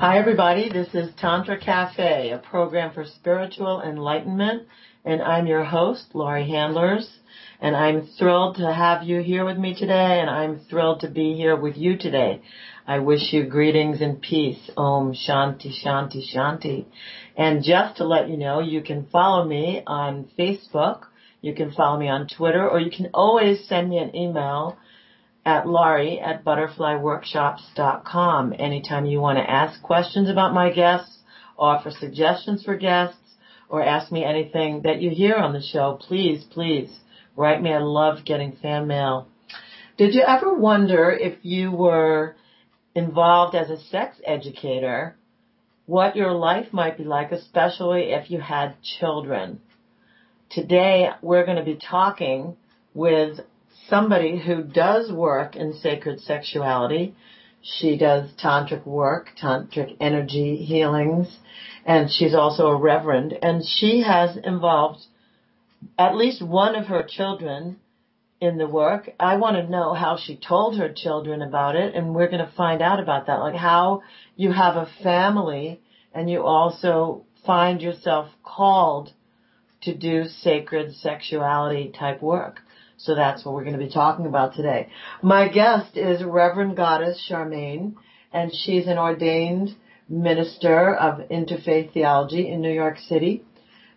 Hi, everybody. This is Tantra Cafe, a program for spiritual enlightenment, and I'm your host, Laurie Handlers. And I'm thrilled to have you here with me today, and I'm thrilled to be here with you today. I wish you greetings and peace. Om Shanti Shanti Shanti. And just to let you know, you can follow me on Facebook, you can follow me on Twitter, or you can always send me an email at Laurie at butterflyworkshops.com anytime you want to ask questions about my guests, offer suggestions for guests, or ask me anything that you hear on the show, please, please write me. I love getting fan mail. Did you ever wonder if you were involved as a sex educator, what your life might be like, especially if you had children? Today we're going to be talking with somebody who does work in sacred sexuality. She does tantric work, tantric energy healings, and she's also a reverend. And she has involved at least one of her children in the work. I want to know how she told her children about it, and we're going to find out about that. Like how you have a family and you also find yourself called to do sacred sexuality type work. So that's what we're going to be talking about today. My guest is Reverend Goddess Charmaine, and she's an ordained minister of interfaith theology in New York City.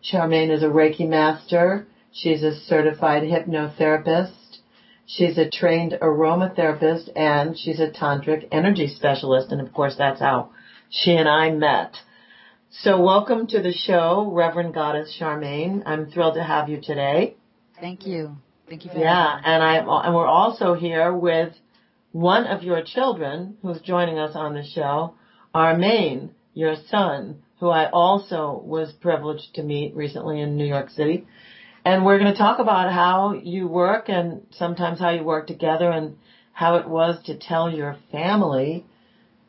Charmaine is a Reiki master. She's a certified hypnotherapist. She's a trained aromatherapist and she's a tantric energy specialist. And of course, that's how she and I met. So welcome to the show, Reverend Goddess Charmaine. I'm thrilled to have you today. Thank you. Thank you for Yeah, and I and we're also here with one of your children who's joining us on the show, Armane, your son, who I also was privileged to meet recently in New York City. And we're going to talk about how you work and sometimes how you work together and how it was to tell your family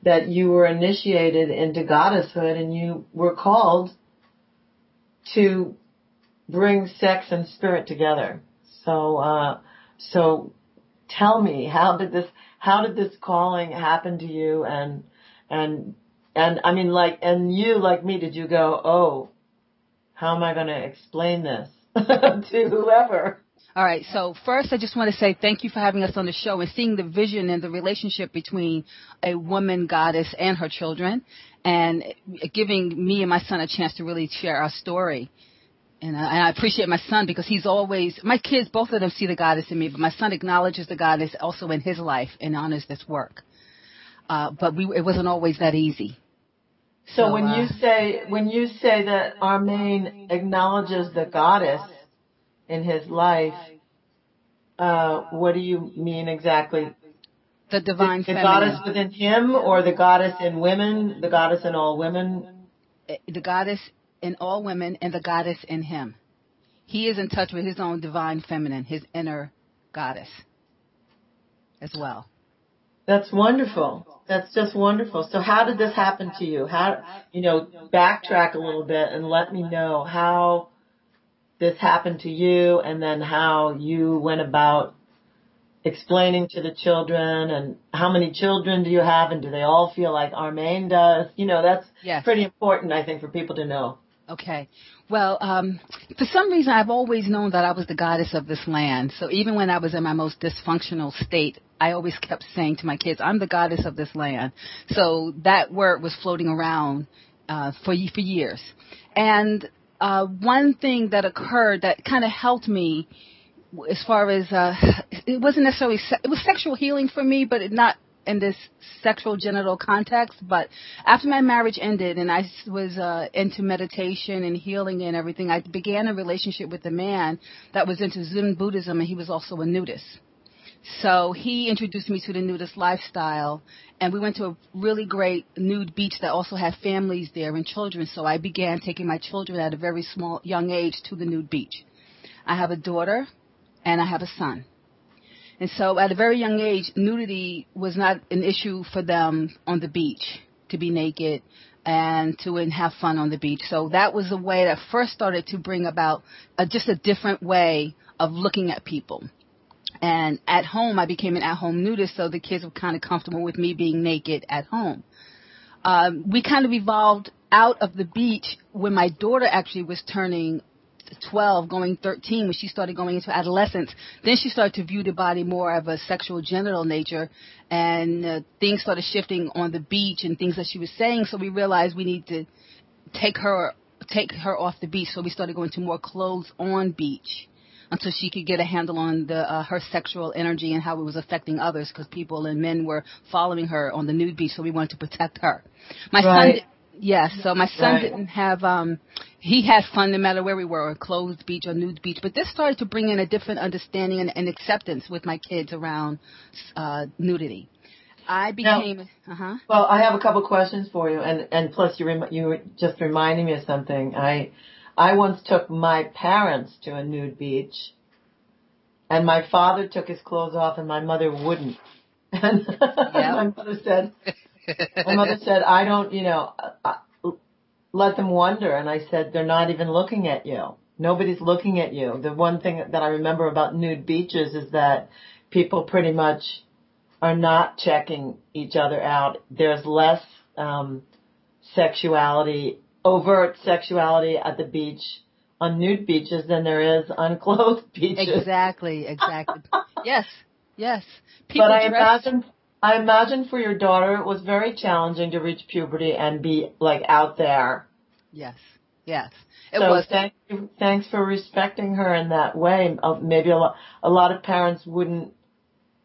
that you were initiated into goddesshood and you were called to bring sex and spirit together. So, uh, so tell me, how did this, how did this calling happen to you? And, and, and I mean, like, and you, like me, did you go, oh, how am I going to explain this to whoever? All right. So first, I just want to say thank you for having us on the show and seeing the vision and the relationship between a woman goddess and her children, and giving me and my son a chance to really share our story and I, and I appreciate my son because he's always my kids. Both of them see the goddess in me, but my son acknowledges the goddess also in his life and honors this work. Uh, but we, it wasn't always that easy. So, so when uh, you say when you say that Armane acknowledges the goddess in his life, uh, what do you mean exactly? The divine the, the goddess within him, or the goddess in women, the goddess in all women. Eh, the goddess in all women and the goddess in him. He is in touch with his own divine feminine, his inner goddess as well. That's wonderful. That's just wonderful. So how did this happen to you? How, you know, backtrack a little bit and let me know how this happened to you and then how you went about explaining to the children and how many children do you have and do they all feel like Armane does? You know, that's yes. pretty important, I think, for people to know. Okay. Well, um, for some reason, I've always known that I was the goddess of this land. So even when I was in my most dysfunctional state, I always kept saying to my kids, "I'm the goddess of this land." So that word was floating around uh, for for years. And uh, one thing that occurred that kind of helped me, as far as uh, it wasn't necessarily se- it was sexual healing for me, but it not in this sexual genital context, but after my marriage ended and I was uh, into meditation and healing and everything, I began a relationship with a man that was into Zen Buddhism and he was also a nudist. So he introduced me to the nudist lifestyle and we went to a really great nude beach that also had families there and children. So I began taking my children at a very small, young age to the nude beach. I have a daughter and I have a son. And so at a very young age, nudity was not an issue for them on the beach to be naked and to have fun on the beach. So that was a way that first started to bring about a, just a different way of looking at people. And at home, I became an at-home nudist, so the kids were kind of comfortable with me being naked at home. um, we kind of evolved out of the beach when my daughter actually was turning 12, going 13, when she started going into adolescence, then she started to view the body more of a sexual genital nature, and uh, things started shifting on the beach and things that she was saying. So we realized we need to take her take her off the beach. So we started going to more clothes on beach until she could get a handle on the uh, her sexual energy and how it was affecting others because people and men were following her on the nude beach. So we wanted to protect her. My right. son. Yes, so my son Right. didn't have um he had fun no matter where we were, a closed beach or nude beach. But this started to bring in a different understanding and, and acceptance with my kids around uh nudity. I Now- became uh huh. Well, I have a couple questions for you, and and plus you rem- you were just reminding me of something. I I once took my parents to a nude beach, and my father took his clothes off, and my mother wouldn't. And my mother said, my mother said, I don't, you know, uh, let them wonder. And I said, they're not even looking at you. Nobody's looking at you. The one thing that I remember about nude beaches is that people pretty much are not checking each other out. There's less um, sexuality, overt sexuality at the beach on nude beaches than there is on clothed beaches. Exactly, exactly. yes, yes. People but I dress- imagine, I imagine for your daughter it was very challenging to reach puberty and be like out there. Yes, yes. It so was. thank you, thanks for respecting her in that way. Uh, Maybe a lot, a lot of parents wouldn't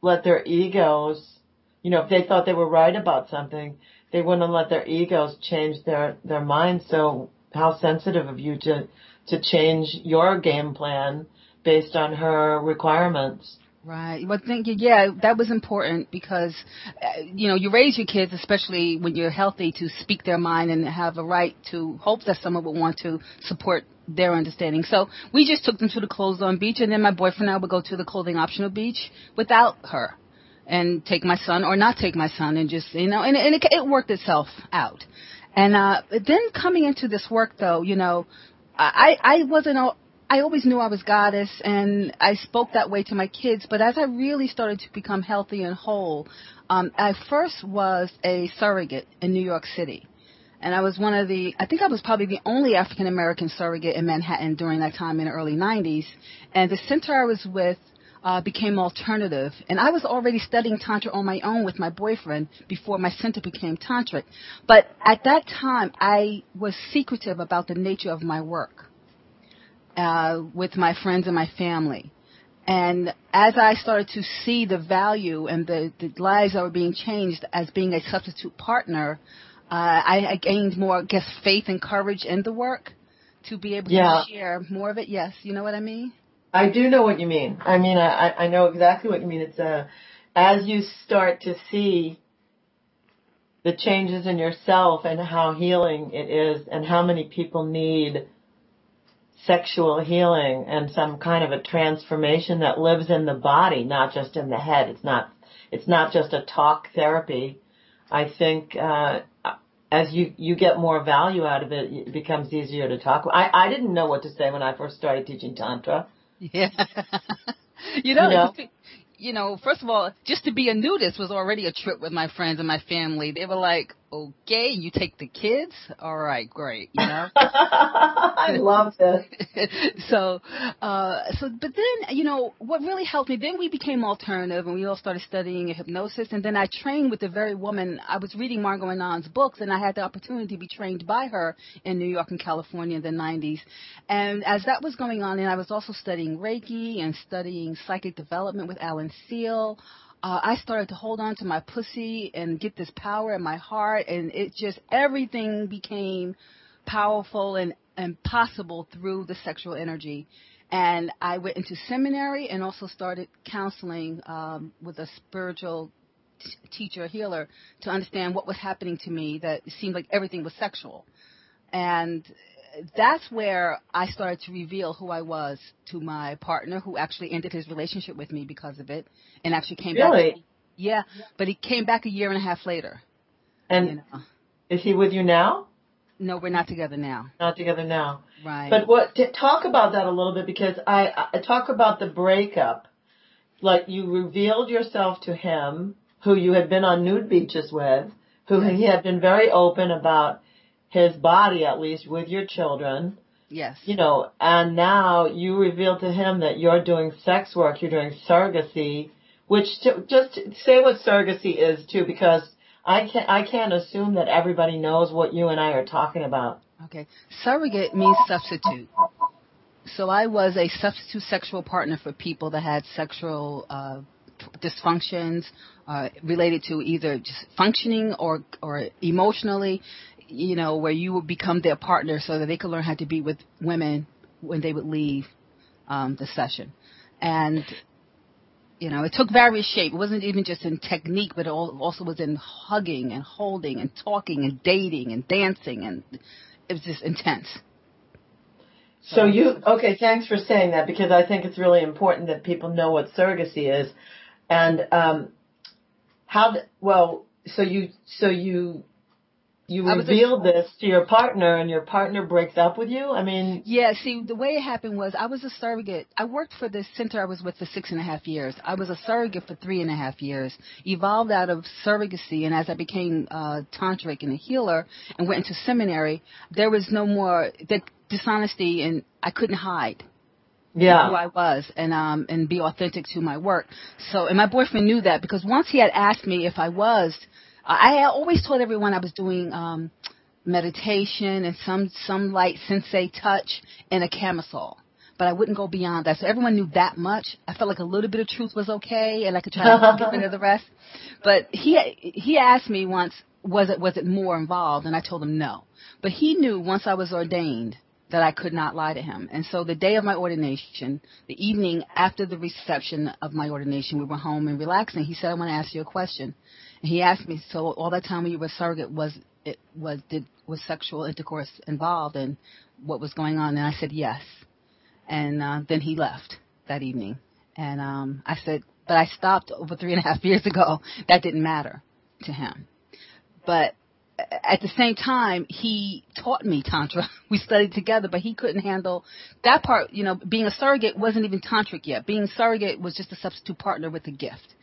let their egos, you know, if they thought they were right about something, they wouldn't let their egos change their their minds. So how sensitive of you to to change your game plan based on her requirements. Right. Well, thank you. Yeah, that was important because, uh, you know, you raise your kids, especially when you're healthy, to speak their mind and have a right to hope that someone would want to support their understanding. So we just took them to the closed on beach, and then my boyfriend and I would go to the clothing optional beach without her, and take my son or not take my son, and just you know, and, and it, it worked itself out. And uh, then coming into this work, though, you know, I I wasn't I always knew I was goddess and I spoke that way to my kids, but as I really started to become healthy and whole, um, I first was a surrogate in New York City. And I was one of the, I think I was probably the only African American surrogate in Manhattan during that time in the early 90s. And the center I was with uh, became alternative. And I was already studying Tantra on my own with my boyfriend before my center became Tantric. But at that time, I was secretive about the nature of my work uh, with my friends and my family. And as I started to see the value and the, the lives that were being changed as being a substitute partner, uh, I, I gained more, I guess, faith and courage in the work to be able Yeah. to share more of it. Yes, you know what I mean? I do know what you mean. I mean, I, I know exactly what you mean. It's uh, as you start to see the changes in yourself and how healing it is and how many people need sexual healing and some kind of a transformation that lives in the body, not just in the head. It's not, it's not just a talk therapy. I think, uh, as you, you get more value out of it, it becomes easier to talk. I, I didn't know what to say when I first started teaching Tantra. Yeah. you know, You know? you know, first of all, just to be a nudist was already a trip with my friends and my family. They were like, "Okay, you take the kids? All right, great." You know. I love this. so, uh, so, but then, you know, what really helped me, then we became alternative and we all started studying hypnosis. And then I trained with the very woman, I was reading Margot Anand's books and I had the opportunity to be trained by her in New York and California in the 90s. And as that was going on, and I was also studying Reiki and studying psychic development with Alan Seale. Uh, I started to hold on to my pussy and get this power in my heart, and it just everything became powerful and, and possible through the sexual energy. And I went into seminary and also started counseling um, with a spiritual t- teacher healer to understand what was happening to me that it seemed like everything was sexual. And that's where I started to reveal who I was to my partner, who actually ended his relationship with me because of it, and actually came Really? back. Yeah, but he came back a year and a half later. And you know. is he with you now? No, we're not together now. Not together now. Right. But what to talk about that a little bit because I, I talk about the breakup. Like you revealed yourself to him, who you had been on nude beaches with who he had been very open about his body, at least with your children. Yes. You know, and now you reveal to him that you're doing sex work, you're doing surrogacy, which to, just say what surrogacy is too, because I can't I can't assume that everybody knows what you and I are talking about. Okay. Surrogate means substitute. So I was a substitute sexual partner for people that had sexual uh, dysfunctions uh, related to either just functioning or or emotionally, you know, where you would become their partner so that they could learn how to be with women when they would leave um, the session, and you know, it took various shape. It wasn't even just in technique, but it also was in hugging and holding and talking and dating and dancing, and it was just intense. So you okay? Thanks for saying that because I think it's really important that people know what surrogacy is, and um, how. Well, so you so you you revealed this to your partner, and your partner breaks up with you. I mean, yeah. See, the way it happened was I was a surrogate. I worked for this center I was with for six and a half years. I was a surrogate for three and a half years. Evolved out of surrogacy, and as I became uh, tantric and a healer, and went into seminary, there was no more that dishonesty and I couldn't hide yeah. who I was and um and be authentic to my work. So and my boyfriend knew that because once he had asked me if I was I always told everyone I was doing um meditation and some some light sensei touch and a camisole. But I wouldn't go beyond that. So everyone knew that much. I felt like a little bit of truth was okay and I could try to get rid of the rest. But he he asked me once was it was it more involved and I told him no. But he knew once I was ordained that I could not lie to him. And so the day of my ordination, the evening after the reception of my ordination, we were home and relaxing. He said, I want to ask you a question. He asked me, so all that time when you were surrogate, was it was did was sexual intercourse involved and what was going on? And I said yes. And uh, then he left that evening. And um, I said, but I stopped over three and a half years ago. That didn't matter to him. But at the same time, he taught me tantra. We studied together, but he couldn't handle that part. You know, being a surrogate wasn't even tantric yet. Being surrogate was just a substitute partner with a gift.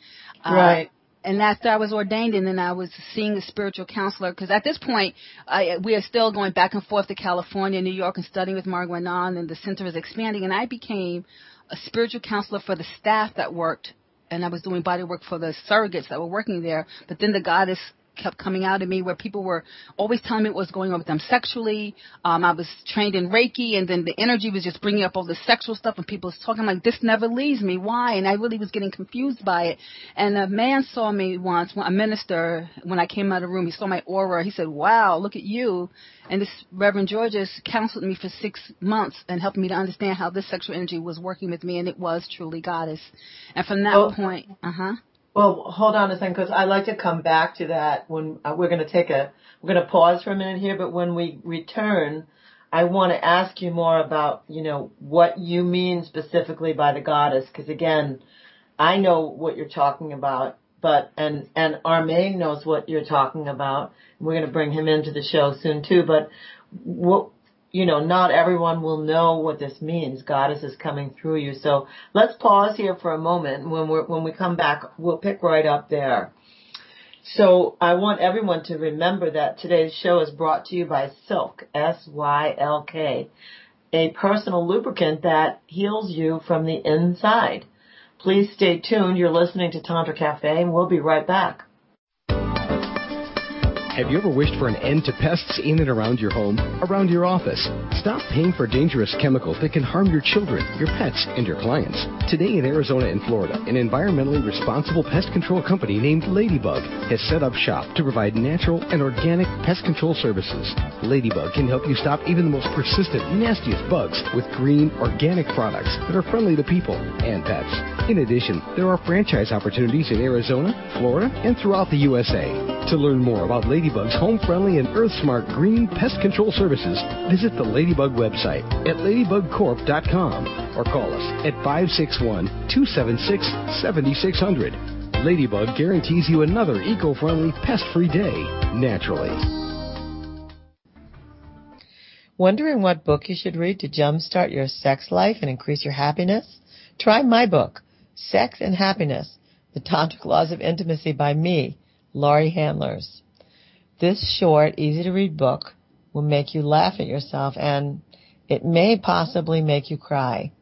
Uh, right. Uh, and after I was ordained, and then I was seeing a spiritual counselor, because at this point, I, we are still going back and forth to California, New York, and studying with Anand, and the center is expanding. And I became a spiritual counselor for the staff that worked, and I was doing body work for the surrogates that were working there. But then the goddess kept coming out of me where people were always telling me what was going on with them sexually. Um, I was trained in Reiki, and then the energy was just bringing up all the sexual stuff, and people was talking like, "This never leaves me. Why?" And I really was getting confused by it. And a man saw me once, a minister, when I came out of the room. He saw my aura. He said, "Wow, look at you." And this Reverend Georges counseled me for six months and helped me to understand how this sexual energy was working with me, and it was truly goddess. And from that oh. point, uh huh. Well, hold on a second because I'd like to come back to that when uh, we're going to take a, we're going to pause for a minute here, but when we return, I want to ask you more about, you know, what you mean specifically by the goddess because again, I know what you're talking about, but, and, and Armand knows what you're talking about. We're going to bring him into the show soon too, but what, you know, not everyone will know what this means. Goddess is coming through you. So let's pause here for a moment. When we when we come back, we'll pick right up there. So I want everyone to remember that today's show is brought to you by Sylk, S-Y-L-K, a personal lubricant that heals you from the inside. Please stay tuned. You're listening to Tantra Cafe and we'll be right back. Have you ever wished for an end to pests in and around your home, around your office? Stop paying for dangerous chemicals that can harm your children, your pets, and your clients. Today in Arizona and Florida, an environmentally responsible pest control company named Ladybug has set up shop to provide natural and organic pest control services. Ladybug can help you stop even the most persistent, nastiest bugs with green, organic products that are friendly to people and pets. In addition, there are franchise opportunities in Arizona, Florida, and throughout the USA. To learn more about Ladybug, Ladybug's home friendly and earth smart green pest control services, visit the Ladybug website at ladybugcorp.com or call us at 561 276 7600. Ladybug guarantees you another eco friendly, pest free day naturally. Wondering what book you should read to jumpstart your sex life and increase your happiness? Try my book, Sex and Happiness The Tantric Laws of Intimacy by me, Laurie Handlers. This short, easy to read book will make you laugh at yourself and it may possibly make you cry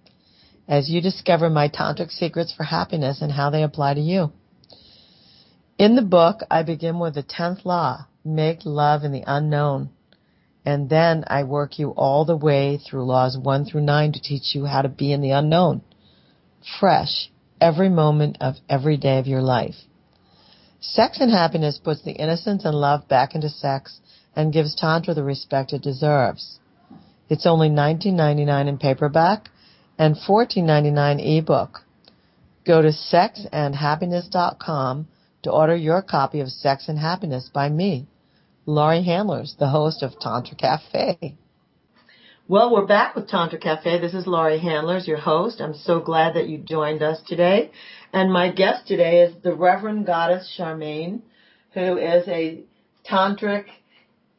as you discover my tantric secrets for happiness and how they apply to you. In the book, I begin with the 10th law, make love in the unknown. And then I work you all the way through laws 1 through 9 to teach you how to be in the unknown. Fresh, every moment of every day of your life. Sex and happiness puts the innocence and love back into sex and gives Tantra the respect it deserves. It's only $19.99 in paperback and $14.99 ebook. Go to sexandhappiness.com to order your copy of Sex and Happiness by me, Laurie Handlers, the host of Tantra Cafe. Well, we're back with Tantra Cafe. This is Laurie Handlers, your host. I'm so glad that you joined us today. And my guest today is the Reverend Goddess Charmaine, who is a tantric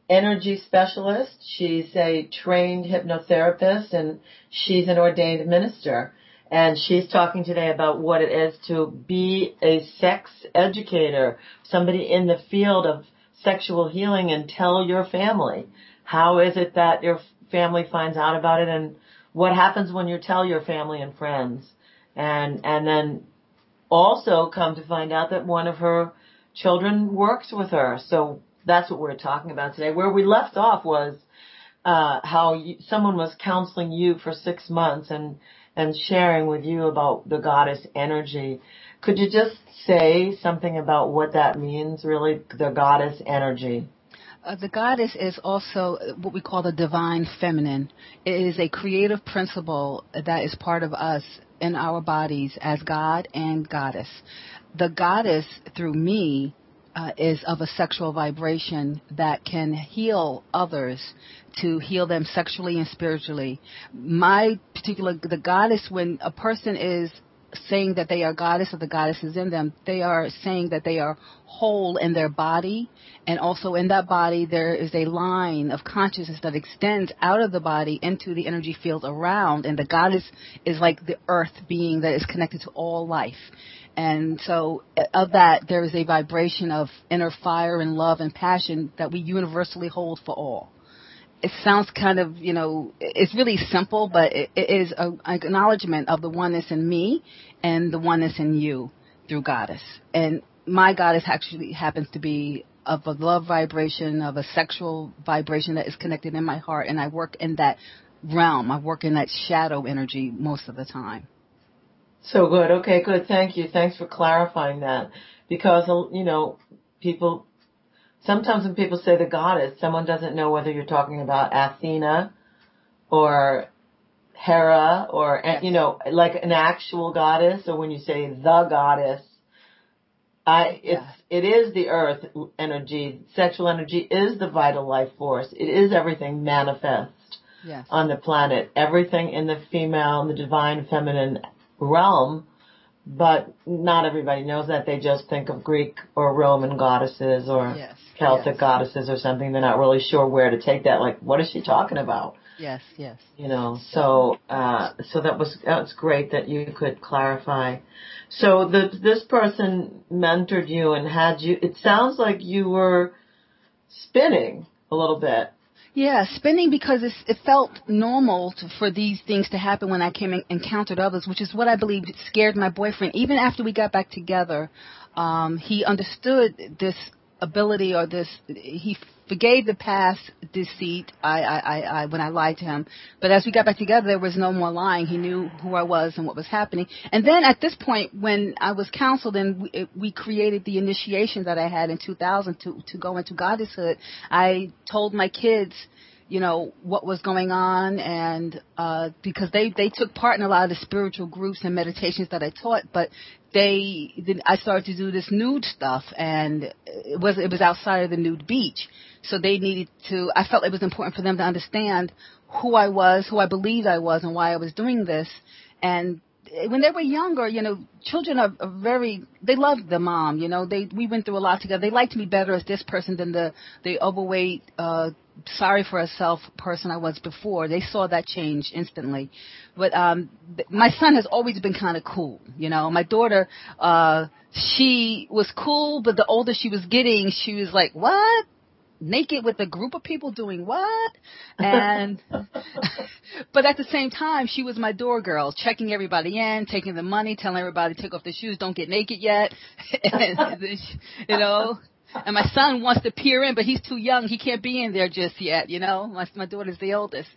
energy specialist. She's a trained hypnotherapist and she's an ordained minister. And she's talking today about what it is to be a sex educator, somebody in the field of sexual healing and tell your family. How is it that your family finds out about it and what happens when you tell your family and friends? And, and then also come to find out that one of her children works with her. So that's what we're talking about today. Where we left off was uh, how you, someone was counseling you for six months and and sharing with you about the goddess energy. Could you just say something about what that means, really, the goddess energy? Uh, the goddess is also what we call the divine feminine. It is a creative principle that is part of us in our bodies as God and goddess. The goddess, through me, uh, is of a sexual vibration that can heal others to heal them sexually and spiritually. My particular, the goddess, when a person is saying that they are goddess or the goddess is in them, they are saying that they are whole in their body, and also in that body there is a line of consciousness that extends out of the body into the energy field around, and the goddess is like the earth being that is connected to all life. And so, uh, of that, there is a vibration of inner fire and love and passion that we universally hold for all. It sounds kind of, you know, it's really simple, but it, it is an acknowledgement of the oneness in me and the oneness in you through Goddess. And my Goddess actually happens to be of a love vibration, of a sexual vibration that is connected in my heart, and I work in that realm. I work in that shadow energy most of the time. So good. Okay, good. Thank you. Thanks for clarifying that. Because, you know, people, sometimes when people say the goddess, someone doesn't know whether you're talking about Athena or Hera or, you know, like an actual goddess or when you say the goddess. I, it's, yeah. it is the earth energy. Sexual energy is the vital life force. It is everything manifest yes. on the planet. Everything in the female, the divine feminine realm, but not everybody knows that. They just think of Greek or Roman goddesses or yes. Celtic yes. goddesses or something. They're not really sure where to take that. Like, what is she talking about? Yes, yes. You know, so uh, so that was that's great that you could clarify. So the this person mentored you and had you. It sounds like you were spinning a little bit yeah, spending because it felt normal to, for these things to happen when I came and encountered others, which is what I believe scared my boyfriend. Even after we got back together, um, he understood this ability or this he forgave the past deceit I, I, I, I, when I lied to him. But as we got back together, there was no more lying. He knew who I was and what was happening. And then at this point, when I was counseled and we, we created the initiation that I had in 2000 to, to go into goddesshood, I told my kids, you know what was going on and uh because they they took part in a lot of the spiritual groups and meditations that I taught but they I started to do this nude stuff and it was it was outside of the nude beach so they needed to I felt it was important for them to understand who I was who I believed I was and why I was doing this and when they were younger, you know, children are, are very they love the mom, you know. They we went through a lot together. They liked me better as this person than the the overweight uh sorry for herself person I was before. They saw that change instantly. But um my son has always been kind of cool, you know. My daughter uh she was cool, but the older she was getting, she was like, "What? naked with a group of people doing what? And, but at the same time, she was my door girl, checking everybody in, taking the money, telling everybody to take off their shoes, don't get naked yet. and, you know, and my son wants to peer in, but he's too young. He can't be in there just yet, you know. My, my daughter's the oldest.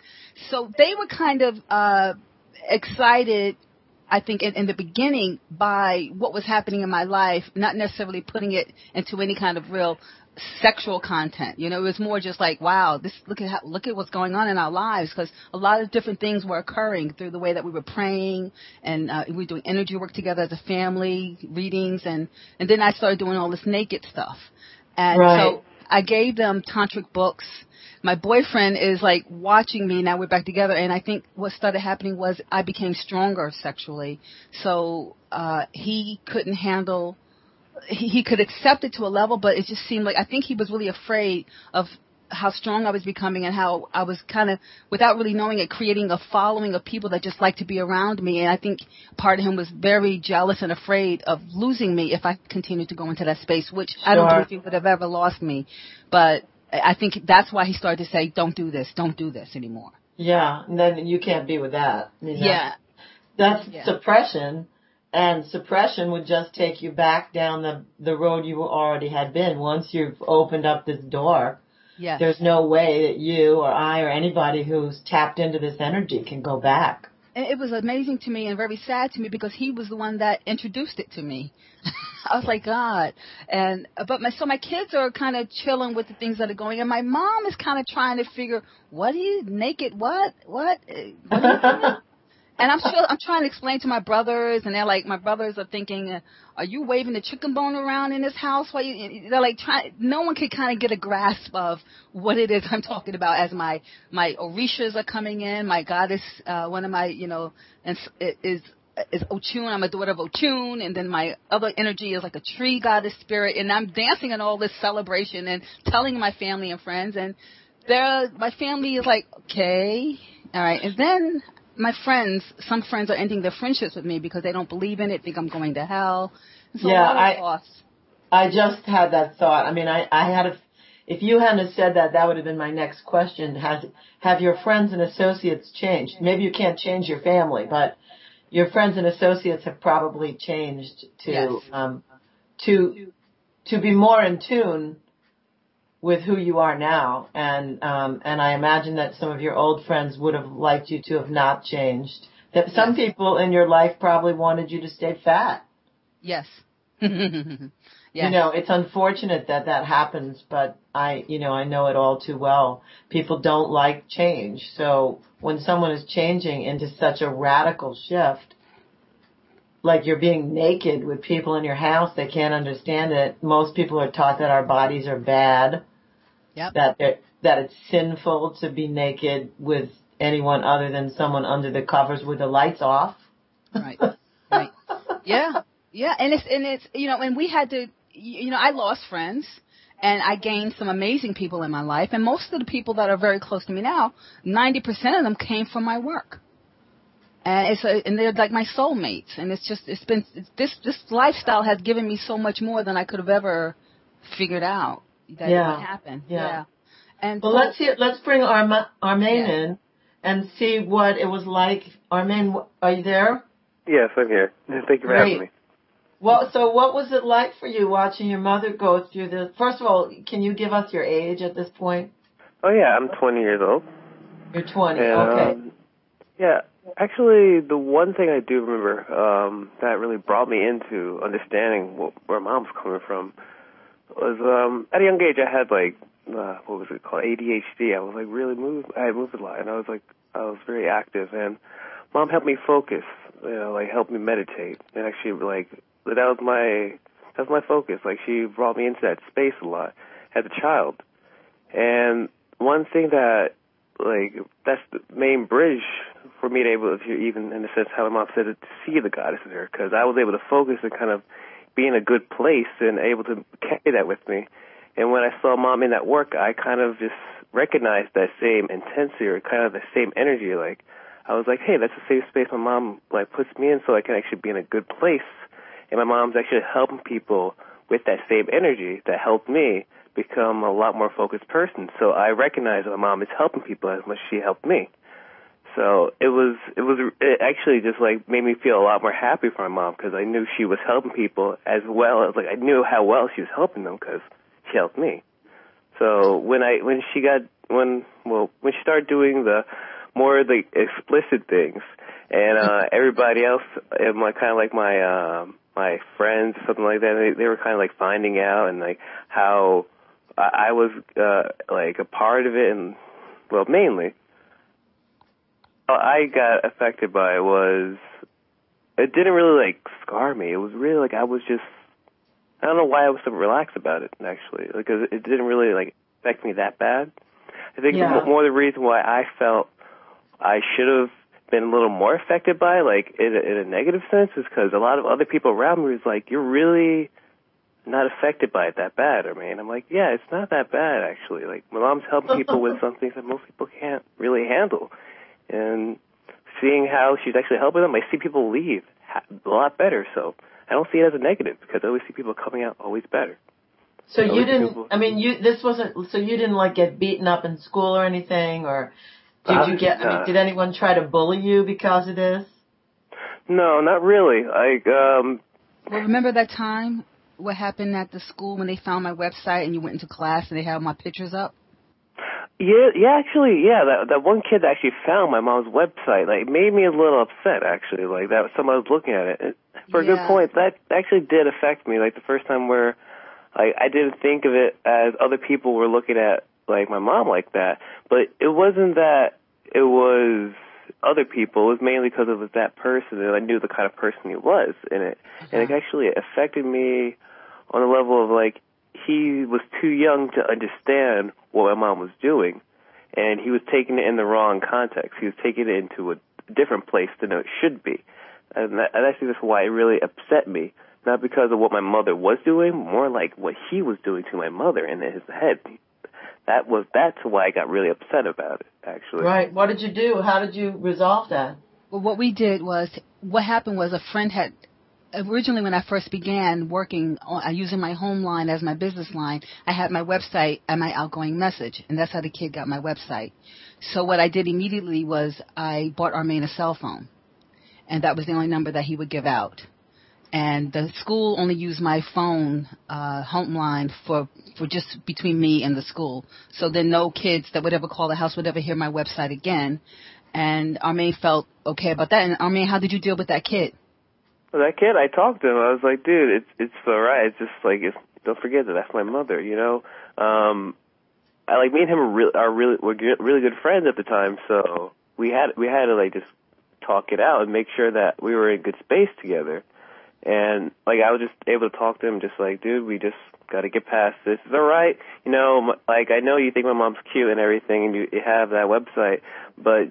So they were kind of, uh, excited I think in, in, the beginning by what was happening in my life, not necessarily putting it into any kind of real sexual content. You know, it was more just like, wow, this look at how, look at what's going on in our lives because a lot of different things were occurring through the way that we were praying and uh, we were doing energy work together as a family, readings, and and then I started doing all this naked stuff, and right. so I gave them tantric books. My boyfriend is like watching me now. We're back together, and I think what started happening was I became stronger sexually. So uh, he couldn't handle he, could accept it to a level, but it just seemed like I think he was really afraid of how strong I was becoming and how I was kind of, without really knowing it, creating a following of people that just like to be around me. And I think part of him was very jealous and afraid of losing me if I continued to go into that space, which sure. I don't think he would have ever lost me. But I think that's why he started to say, don't do this, don't do this anymore. Yeah, and then you can't be with that. I mean, yeah. That's, yeah. suppression and suppression would just take you back down the the road you already had been once you've opened up this door yes. there's no way that you or i or anybody who's tapped into this energy can go back it was amazing to me and very sad to me because he was the one that introduced it to me. I was like, God. And but my so my kids are kind of chilling with the things that are going, and my mom is kind of trying to figure, what are you naked? What? What? what and I'm sure I'm trying to explain to my brothers, and they're like, my brothers are thinking, are you waving the chicken bone around in this house? While you, they're like trying. No one can kind of get a grasp of what it is I'm talking about. As my my orishas are coming in, my goddess, uh, one of my, you know, and is is Ochun. I'm a daughter of Ochun, and then my other energy is like a tree goddess spirit, and I'm dancing in all this celebration and telling my family and friends, and they're my family is like, okay, all right, and then my friends, some friends are ending their friendships with me because they don't believe in it, think I'm going to hell. So yeah, I, I just had that thought. I mean, I, I had a, if you hadn't said that, that would have been my next question. Has, have your friends and associates changed? Maybe you can't change your family, but your friends and associates have probably changed to, yes. um, to, to be more in tune with who you are now, and um, and I imagine that some of your old friends would have liked you to have not changed. That some yes. people in your life probably wanted you to stay fat. Yes. Yes. You know, it's unfortunate that that happens, but I, you know, I know it all too well. People don't like change. So when someone is changing into such a radical shift, like you're being naked with people in your house, they can't understand it. Most people are taught that our bodies are bad. Yep. That that it's sinful to be naked with anyone other than someone under the covers with the lights off. Right. Right. yeah. Yeah. And it's and it's you know and we had to you know I lost friends and I gained some amazing people in my life and most of the people that are very close to me now, 90% of them came from my work. And it's a, and they're like my soulmates and it's just it's been it's, this this lifestyle has given me so much more than I could have ever figured out that yeah. would happen. Yeah. yeah. And well, so, let's hear. Let's bring Arma, Armane yeah. in and see what it was like. Armane, are you there? Yes, I'm here. Thank you for Great. having me. Well, so what was it like for you watching your mother go through this? First of all, can you give us your age at this point? Oh yeah, I'm 20 years old. You're 20. And, okay. Um, yeah, actually, the one thing I do remember um, that really brought me into understanding what, where mom's coming from was um at a young age I had like uh, what was it called ADHD. I was like really moved. I moved a lot, and I was like I was very active. And mom helped me focus. You know, like helped me meditate. And actually, like that was my that was my focus. Like she brought me into that space a lot as a child. And one thing that like that's the main bridge for me to able to even in a sense how my mom said it to see the goddess in her because I was able to focus and kind of be in a good place and able to carry that with me. And when I saw mom in that work, I kind of just recognized that same intensity or kind of the same energy. Like I was like, hey, that's the same space my mom like puts me in, so I can actually be in a good place. And my mom's actually helping people with that same energy that helped me become a lot more focused person. So I recognize that my mom is helping people as much as she helped me. So it was it was it actually just like made me feel a lot more happy for my mom because I knew she was helping people as well as like I knew how well she was helping them because she helped me. So when I when she got when well when she started doing the more the explicit things and uh everybody else and my kind of like my um my friends something like that they, they were kind of like finding out and like how I, I was uh like a part of it and well mainly I got affected by was it didn't really like scar me. It was really like I was just I don't know why I was so relaxed about it actually because it didn't really like affect me that bad. I think Yeah. more the reason why I felt I should have been a little more affected by it, like in a, in a negative sense is because a lot of other people around me was like, "You're really not affected by it that bad." I mean, I'm like, "Yeah, it's not that bad actually." Like my mom's helping people with some things that most people can't really handle, and seeing how she's actually helping them, I see people leave ha- a lot better. So I don't see it as a negative because I always see people coming out always better. So I you didn't. feel- I mean, you. This wasn't. So you didn't like get beaten up in school or anything, or did you get? I mean, Uh, did anyone try to bully you because of this? No, not really. Like, um, Well, remember that time? What happened at the school when they found my website and you went into class and they had my pictures up? Yeah, yeah, actually, yeah. That that one kid actually found my mom's website, like, made me a little upset. Actually, like that someone was looking at it. And for a good point, that actually did affect me. Like the first time where, like, I didn't think of it as other people were looking at like my mom like that. But it wasn't that it was other people. It was mainly because it was that person, and I knew the kind of person he was, and it and it uh-huh. actually affected me on a level of like he was too young to understand what my mom was doing, and he was taking it in the wrong context. He was taking it into a different place than it should be, and, that, and I think that's why it really upset me. Not because of what my mother was doing, more like what he was doing to my mother in his head. That was that's why I got really upset about it. Actually, Right. What did you do? How did you resolve that? Well, what we did was, what happened was a friend had, originally when I first began working on, uh, using my home line as my business line, I had my website and my outgoing message, and that's how the kid got my website. So what I did immediately was I bought Armane a cell phone, and that was the only number that he would give out. And the school only used my phone uh, home line for for just between me and the school. So then no kids that would ever call the house would ever hear my website again. And Armane felt okay about that. And Armane, how did you deal with that kid? That kid, I talked to him. I was like, dude, it's it's all right. It's just like, it's, don't forget that that's my mother. You know, um, I like me and him are really are really we're really good friends at the time. So we had we had to like just talk it out and make sure that we were in good space together. And like I was just able to talk to him, just like, dude, we just got to get past this. It's all right, you know. Like I know you think my mom's cute and everything, and you, you have that website, but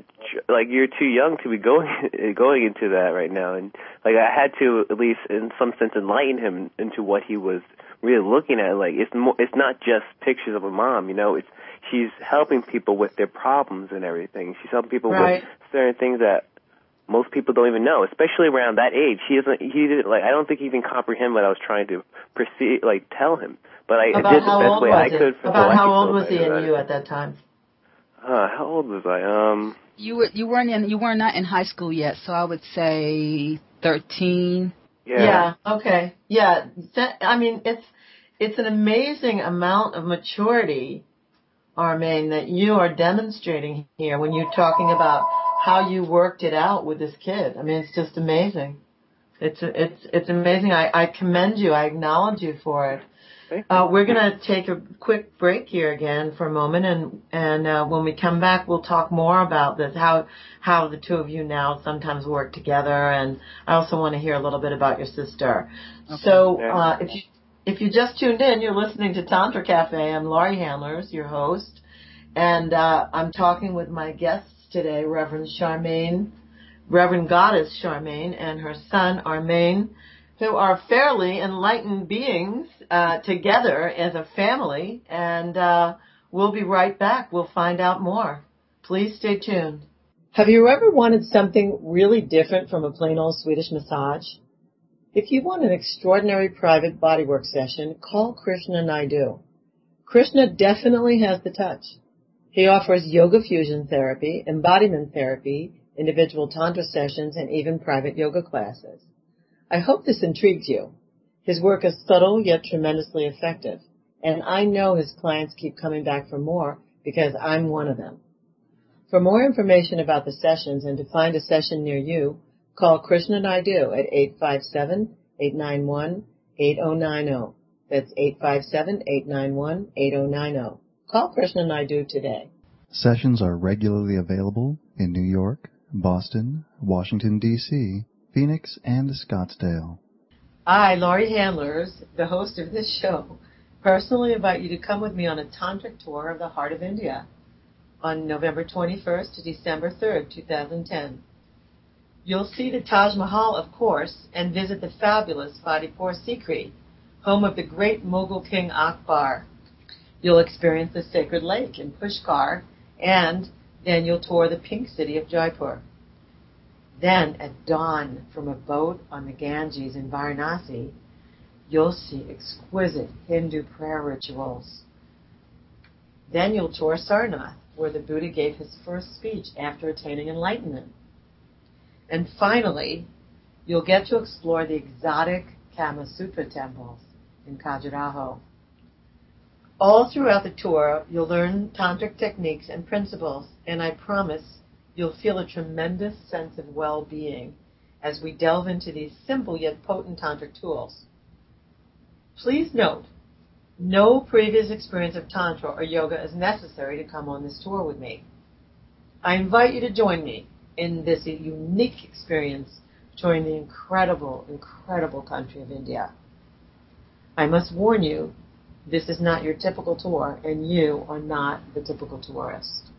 like you're too young to be going going into that right now. And like I had to at least, in some sense, enlighten him into what he was really looking at. Like it's more, it's not just pictures of a mom, you know. It's she's helping people with their problems and everything. She's helping people Right. with certain things that most people don't even know, especially around that age. He doesn't. He didn't like. I don't think he even comprehend what I was trying to perceive, like tell him. But I, I did the best way I was could. he? for About what I how old was he and you at that time? Uh, how old was I? Um, You were you weren't in you were not in high school yet, so I would say thirteen. yeah. Okay. Yeah. That, I mean, it's it's an amazing amount of maturity, Armane, that you are demonstrating here when you're talking about how you worked it out with this kid. I mean, it's just amazing. It's it's it's amazing. I, I commend you. I acknowledge you for it. Uh, we're gonna take a quick break here again for a moment, and and uh, when we come back, we'll talk more about this. How how the two of you now sometimes work together, and I also want to hear a little bit about your sister. So uh, if you if you just tuned in, you're listening to Tantra Cafe. I'm Laurie Handlers, your host, and uh, I'm talking with my guests today, Reverend Charmaine, Reverend Goddess Charmaine, and her son Armane who are fairly enlightened beings uh, together as a family, and uh, we'll be right back. We'll find out more. Please stay tuned. Have you ever wanted something really different from a plain old Swedish massage? If you want an extraordinary private bodywork session, call Krishna Naidu. Krishna definitely has the touch. He offers yoga fusion therapy, embodiment therapy, individual tantra sessions, and even private yoga classes. I hope this intrigues you. His work is subtle yet tremendously effective, and I know his clients keep coming back for more because I'm one of them. For more information about the sessions and to find a session near you, call Krishna Naidu at 857-891-8090. That's 857-891-8090. Call Krishna Naidu today. Sessions are regularly available in New York, Boston, Washington, D.C., Phoenix, and Scottsdale. I, Laurie Handlers, the host of this show, personally invite you to come with me on a tantric tour of the heart of India on November 21st to December 3rd, 2010. You'll see the Taj Mahal, of course, and visit the fabulous Fatehpur Sikri, home of the great Mughal king Akbar. You'll experience the sacred lake in Pushkar, and then you'll tour the pink city of Jaipur. Then, at dawn, from a boat on the Ganges in Varanasi, you'll see exquisite Hindu prayer rituals. Then you'll tour Sarnath, where the Buddha gave his first speech after attaining enlightenment. And finally, you'll get to explore the exotic Kama Sutra temples in Khajuraho. All throughout the tour, you'll learn tantric techniques and principles, and I promise you'll feel a tremendous sense of well-being as we delve into these simple yet potent tantric tools. Please note, no previous experience of Tantra or yoga is necessary to come on this tour with me. I invite you to join me in this unique experience touring the incredible, incredible country of India. I must warn you, this is not your typical tour, and you are not the typical tourist.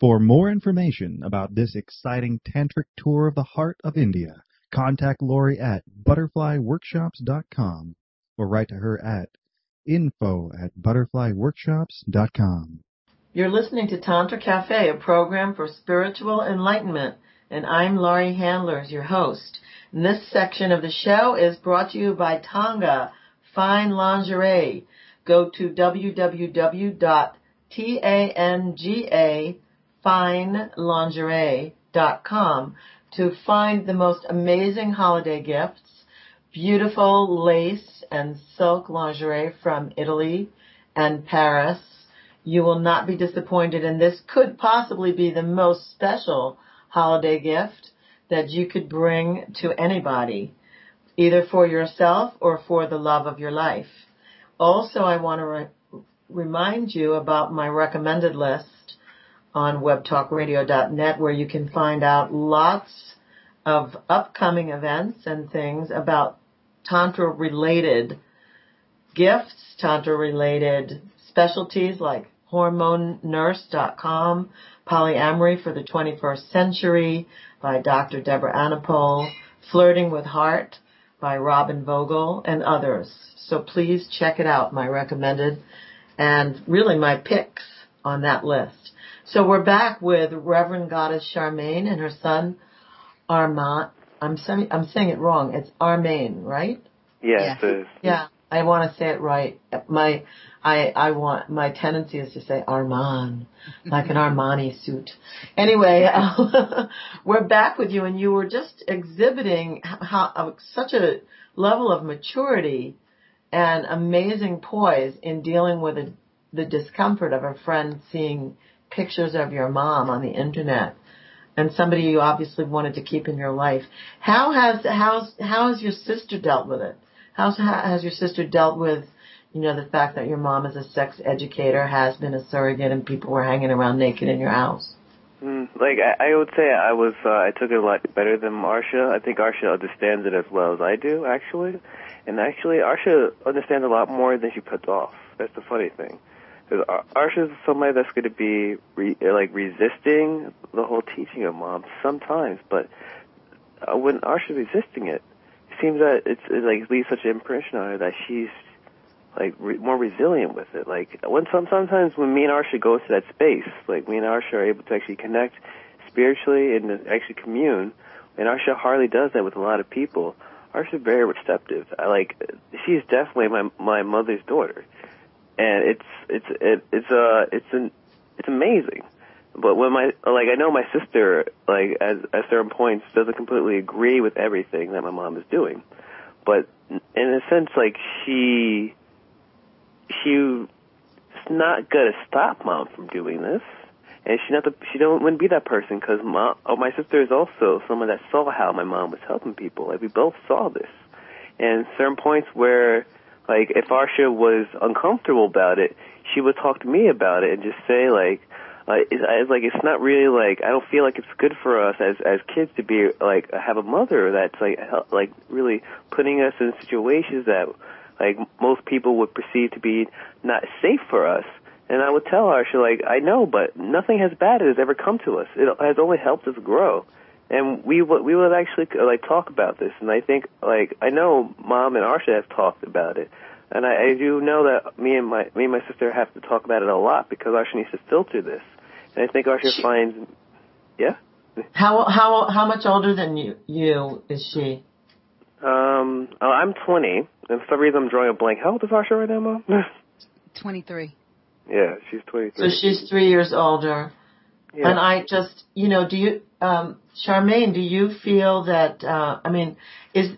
For more information about this exciting tantric tour of the heart of India, contact Laurie at butterflyworkshops.com or write to her at info at butterflyworkshops.com. You're listening to Tantra Cafe, a program for spiritual enlightenment, and I'm Laurie Handlers, your host. And this section of the show is brought to you by Tanga Fine Lingerie. Go to www.tangafinelingerie.com to find the most amazing holiday gifts, beautiful lace and silk lingerie from Italy and Paris. You will not be disappointed and this could possibly be the most special holiday gift that you could bring to anybody, either for yourself or for the love of your life. Also, I want to re- remind you about my recommended list on webtalkradio.net where you can find out lots of upcoming events and things about Tantra related gifts, Tantra related specialties like hormonenurse.com, polyamory for the 21st century by Dr. Deborah Anapol, flirting with heart by Robin Vogel and others. So please check it out, my recommended and really my picks on that list. So we're back with Reverend Goddess Charmaine and her son Armand. I'm saying I'm saying it wrong. It's Armane, right? Yes. Yeah. it is. Yeah, I want to say it right. My I I want my tendency is to say Armand, like an Armani suit. Anyway, uh, we're back with you, and you were just exhibiting how, such a level of maturity and amazing poise in dealing with a, the discomfort of a friend seeing pictures of your mom on the internet and somebody you obviously wanted to keep in your life. How has how's how has your sister dealt with it? How's how has your sister dealt with you know the fact that your mom is a sex educator, has been a surrogate, and people were hanging around naked in your house? Mm, like I, I would say, I was uh, I took it a lot better than Marsha. I think Arsha understands it as well as I do, actually. And actually, Arsha understands a lot more than she puts off. That's the funny thing. Because Arsha is somebody that's going to be re, like resisting the whole teaching of mom sometimes, but uh, when Arsha's resisting it seems that it's it, like leaves such an impression on her that she's like re- more resilient with it. Like when some sometimes when me and Arsha go to that space, like me and Arsha are able to actually connect spiritually and actually commune, and Arsha hardly does that with a lot of people. Arsha's very receptive. I like she's definitely my my mother's daughter, and it's it's it, it's uh it's an it's amazing. But when my like I know my sister like at at certain points doesn't completely agree with everything that my mom is doing, but in a sense like she she's not gonna stop mom from doing this and she not the, she don't wouldn't be that person because my oh, my sister is also someone that saw how my mom was helping people. Like we both saw this, and certain points where like if Arsha was uncomfortable about it, she would talk to me about it and just say like. Uh, it's, like it's not really like I don't feel like it's good for us as as kids to be like have a mother that's like like really putting us in situations that like most people would perceive to be not safe for us and I would tell her, like, I know, but nothing as bad has ever come to us. It has only helped us grow. And we would we would actually like talk about this, and I think like I know mom and Arsha have talked about it, and I, I do know that me and my me and my sister have to talk about it a lot because Arsha needs to filter this, and I think Arsha she, finds, yeah. How how how much older than you you is she? Um, oh, I'm 20, and for some reason I'm drawing a blank. How old is Arsha right now, mom? 23. Yeah, she's 23. So she's three years older. Yeah. And I just, you know, do you, um, Charmaine, do you feel that, uh, I mean, is,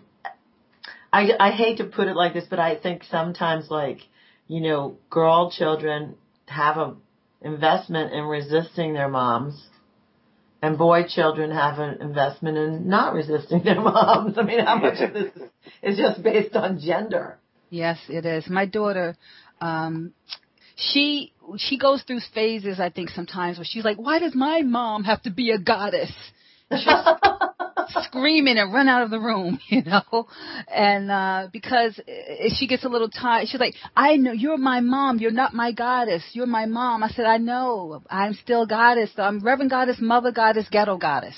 I, I hate to put it like this, but I think sometimes like, you know, girl children have a investment in resisting their moms and boy children have an investment in not resisting their moms. I mean, how much of this is just based on gender? Yes, it is. My daughter, um, she she goes through phases I think sometimes where she's like, why does my mom have to be a goddess? She's screaming and run out of the room, you know, and uh because she gets a little tired. She's like, I know you're my mom. You're not my goddess. You're my mom. I said, I know. I'm still goddess. I'm Reverend Goddess, Mother Goddess, Ghetto Goddess.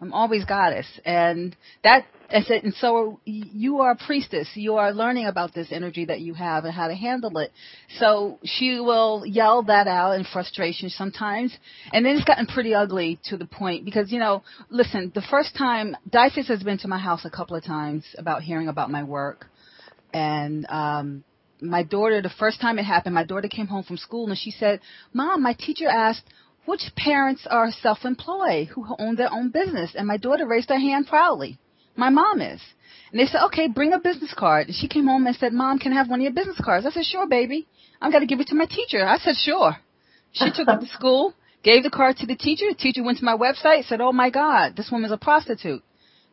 I'm always goddess. And that, I said, and so you are a priestess. You are learning about this energy that you have and how to handle it. So she will yell that out in frustration sometimes. And then it's gotten pretty ugly to the point because, you know, listen, the first time, DYFS has been to my house a couple of times about hearing about my work. And, um, my daughter, the first time it happened, my daughter came home from school and she said, Mom, my teacher asked, which parents are self-employed who own their own business? And my daughter raised her hand proudly. My mom is. And they said, okay, bring a business card. And she came home and said, Mom, can I have one of your business cards? I said, sure, baby. I'm going to give it to my teacher. I said, sure. She took it to school, gave the card to the teacher. The teacher went to my website, said, oh my God, this woman's a prostitute.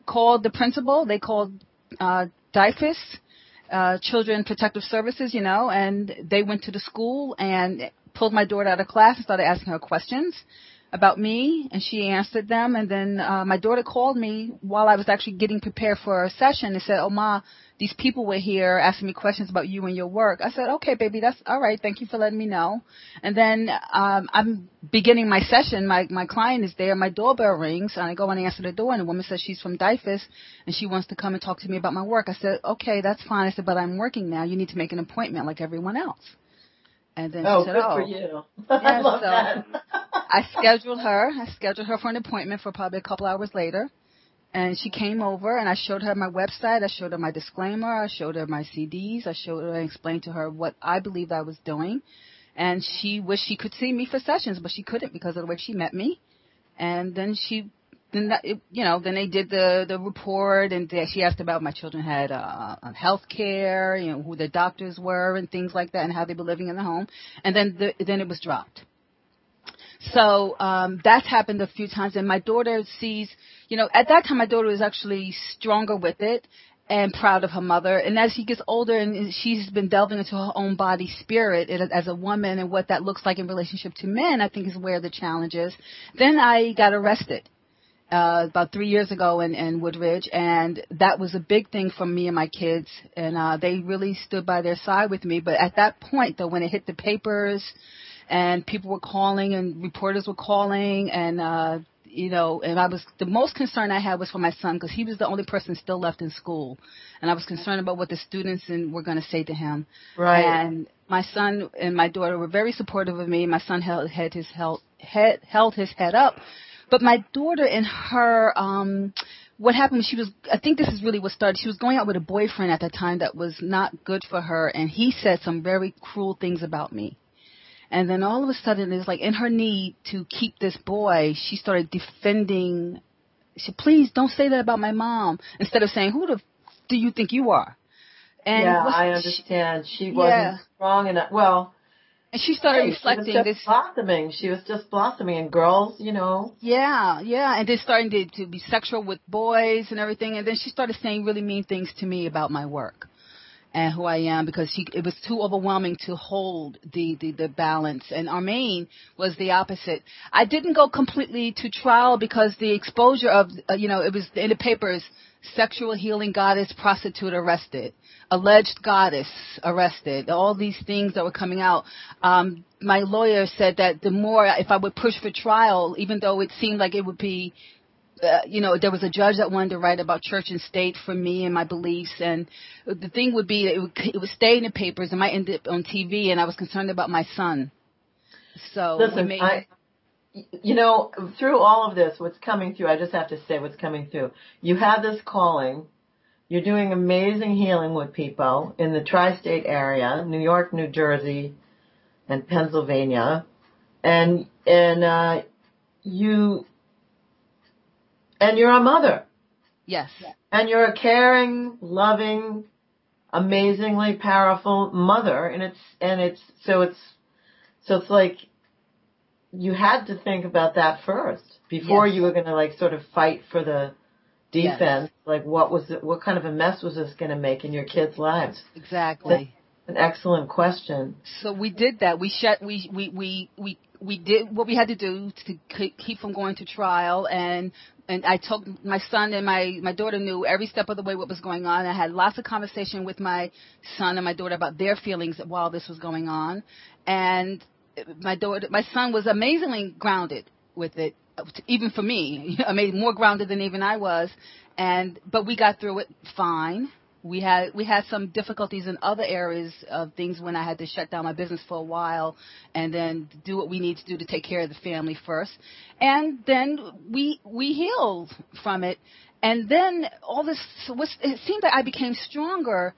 Called the principal. They called, uh, DYFS, uh, Children Protective Services, you know, and they went to the school and pulled my daughter out of class and started asking her questions about me, and she answered them. And then uh, my daughter called me while I was actually getting prepared for a session and said, "Oh, ma, these people were here asking me questions about you and your work." I said, "Okay, baby, that's all right. Thank you for letting me know." And then um, I'm beginning my session. My my client is there. My doorbell rings, and I go and answer the door, and the woman says she's from DYFS and she wants to come and talk to me about my work. I said, "Okay, that's fine." I said, "But I'm working now. You need to make an appointment like everyone else." And then oh, she said, good "Oh, for you." I love so that. I scheduled her. I scheduled her for an appointment for probably a couple hours later. And she came over and I showed her my website. I showed her my disclaimer. I showed her my CDs. I showed her and explained to her what I believed I was doing. And she wished she could see me for sessions, but she couldn't because of the way she met me. And then she, then that, you know, then they did the the report, and they, she asked about my children had uh, health care, you know, who the doctors were, and things like that, and how they were living in the home. And then the, then it was dropped. So um, that's happened a few times, and my daughter sees, you know, at that time my daughter was actually stronger with it and proud of her mother. And as she gets older and she's been delving into her own body spirit as a woman and what that looks like in relationship to men, I think is where the challenge is. Then I got arrested. Uh, about three years ago in, in Woodridge, and that was a big thing for me and my kids, and uh, they really stood by their side with me. But at that point, though, when it hit the papers, and people were calling and reporters were calling and uh you know and i was the most concern i had was for my son because he was the only person still left in school. And i was concerned about what the students and were going to say to him. Right. And my son and my daughter were very supportive of me. My son held had his held head held his head up but my daughter and her um what happened was she was I think this is really what started. She was going out with a boyfriend at the time that was not good for her and he said some very cruel things about me. And then all of a sudden it's like in her need to keep this boy, she started defending she said, please don't say that about my mom instead of saying who the f- do you think you are? And yeah, I understand. She, she wasn't yeah. strong enough. Well, and she started hey, reflecting she was just this blossoming. She was just blossoming, and girls, you know. Yeah, yeah, and then starting to, to be sexual with boys and everything, and then she started saying really mean things to me about my work and who I am because she it was too overwhelming to hold the the, the balance. And Armane was the opposite. I didn't go completely to trial because the exposure of uh, you know it was in the papers sexual healing goddess prostitute arrested alleged goddess arrested, all these things that were coming out. Um, my lawyer said that the more, if I would push for trial, even though it seemed like it would be, uh, you know, there was a judge that wanted to write about church and state for me and my beliefs, and the thing would be it would, it would stay in the papers and might end up on TV, and I was concerned about my son. So listen, made, I, you know, through all of this, what's coming through, I just have to say what's coming through. You have this calling you're doing amazing healing with people in the tri-state area, New York, New Jersey, and Pennsylvania. And, and, uh, you, and you're a mother. Yes. And you're a caring, loving, amazingly powerful mother. And it's, and it's, so it's, so it's like, you had to think about that first before yes. you were going to like sort of fight for the, defense, yes. like what was it, what kind of a mess was this going to make in your kids' lives? Exactly. That's an excellent question. So we did that. We shut. We we we we we did what we had to do to keep from going to trial and and I told my son and my my daughter knew every step of the way what was going on. I had lots of conversation with my son and my daughter about their feelings while this was going on, and my daughter, my son was amazingly grounded with it even for me, I made more grounded than even I was. And but we got through it fine. We had we had some difficulties in other areas of things when I had to shut down my business for a while and then do what we need to do to take care of the family first. And then we we healed from it. And then all this was it seemed that I became stronger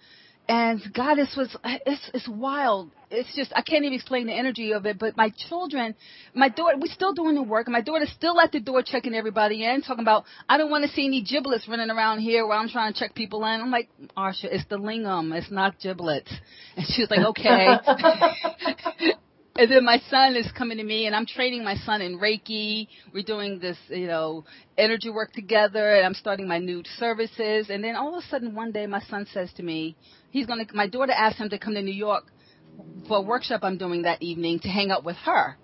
and goddess was it's it's wild it's just i can't even explain the energy of it but my children my daughter we're still doing the work my daughter's still at the door checking everybody in talking about i don't want to see any giblets running around here while i'm trying to check people in i'm like arsha it's the lingam it's not giblets and she was like okay and then my son is coming to me and I'm training my son in Reiki. We're doing this, you know, energy work together and I'm starting my new services. And then all of a sudden one day my son says to me, he's going to, my daughter asked him to come to New York for a workshop I'm doing that evening to hang out with her.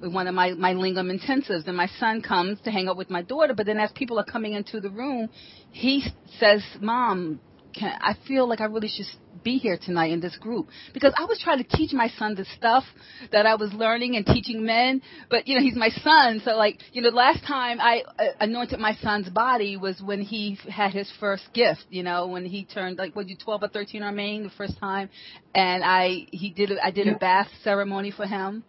With one of my, my lingam intensives and my son comes to hang out with my daughter, but then as people are coming into the room, he says, mom, can, I feel like I really should be here tonight in this group because I was trying to teach my son the stuff that I was learning and teaching men, but you know he's my son, so like you know the last time I uh, anointed my son's body was when he had his first gift, you know when he turned like was you 12 or 13 Armane the first time, and I he did I did a bath ceremony for him.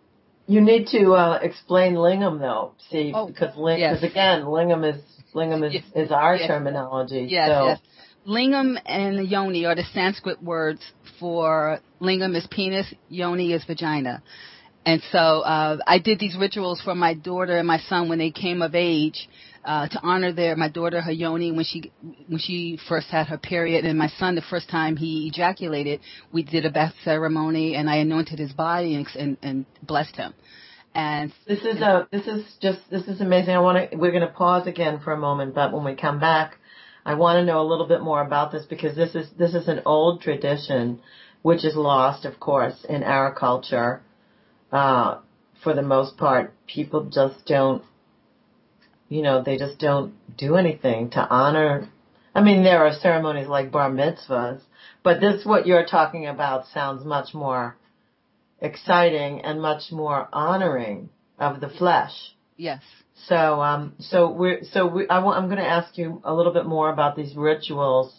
You need to uh, explain lingam though, see, oh, because ling- yes. cause again lingam is lingam is, yes. is our yes. terminology. Yes, so. yes. Lingam and yoni are the Sanskrit words for lingam is penis, yoni is vagina. And so uh, I did these rituals for my daughter and my son when they came of age uh, to honor their my daughter her yoni when she when she first had her period, and my son the first time he ejaculated. We did a bath ceremony, and I anointed his body and, and, and blessed him. And this is a this is just this is amazing. I want to we're going to pause again for a moment, but when we come back, I want to know a little bit more about this because this is this is an old tradition, which is lost, of course, in our culture. Uh, for the most part, people just don't, you know, they just don't do anything to honor. I mean, there are ceremonies like bar mitzvahs, but this what you're talking about sounds much more exciting and much more honoring of the flesh. Yes. So, um, so we're, so we, I want, I'm going to ask you a little bit more about these rituals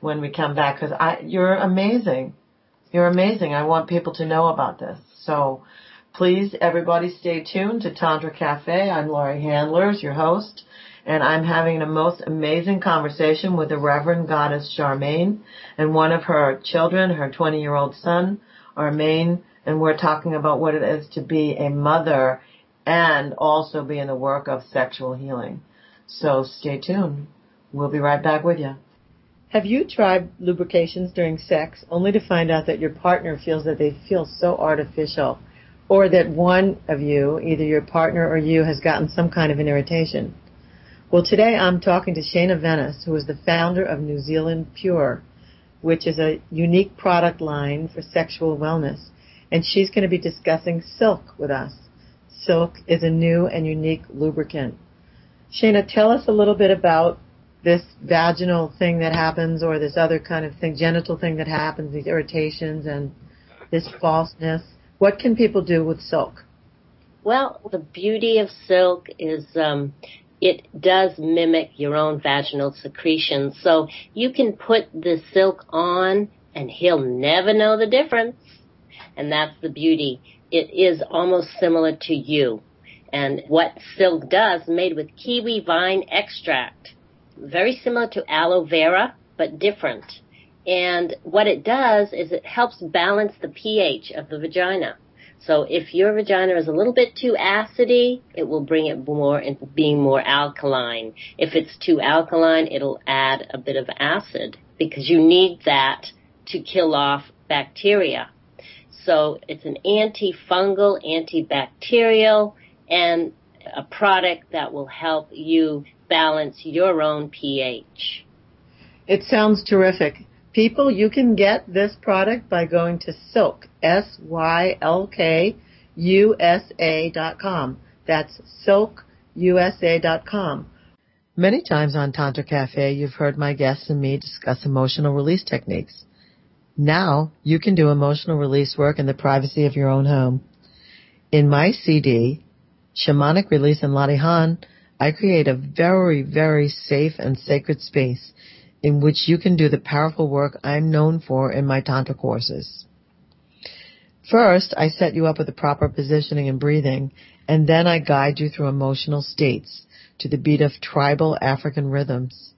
when we come back because I, you're amazing. You're amazing. I want people to know about this. So please, everybody stay tuned to Tantra Cafe. I'm Laurie Handlers, your host. and I'm having a most amazing conversation with the Reverend Goddess Charmaine and one of her children, her 20 year old son, Armane, and we're talking about what it is to be a mother and also be in the work of sexual healing. So stay tuned. We'll be right back with you. Have you tried lubrications during sex only to find out that your partner feels that they feel so artificial or that one of you, either your partner or you, has gotten some kind of an irritation? Well, today I'm talking to Shana Venice, who is the founder of New Zealand Pure, which is a unique product line for sexual wellness. And she's going to be discussing Sylk with us. Sylk is a new and unique lubricant. Shana, tell us a little bit about this vaginal thing that happens or this other kind of thing, genital thing that happens, these irritations and this falseness. What can people do with Sylk? Well, the beauty of Sylk is um, it does mimic your own vaginal secretions. So you can put the Sylk on and he'll never know the difference. And that's the beauty. It is almost similar to you. And what Sylk does, made with kiwi vine extract, very similar to aloe vera, but different. And what it does is it helps balance the pH of the vagina. So if your vagina is a little bit too acidy, it will bring it more into being more alkaline. If it's too alkaline, it'll add a bit of acid because you need that to kill off bacteria. So it's an antifungal, antibacterial, and a product that will help you balance your own pH. It sounds terrific. People, you can get this product by going to Sylk, S-Y-L-K, U-S-A dot com. That's sylkusa dot com. Many times on Tantra Cafe, you've heard my guests and me discuss emotional release techniques. Now, you can do emotional release work in the privacy of your own home. In my CD, Shamanic Release in Latihan, I create a very, very safe and sacred space in which you can do the powerful work I'm known for in my Tantra courses. First, I set you up with the proper positioning and breathing, and then I guide you through emotional states to the beat of tribal African rhythms.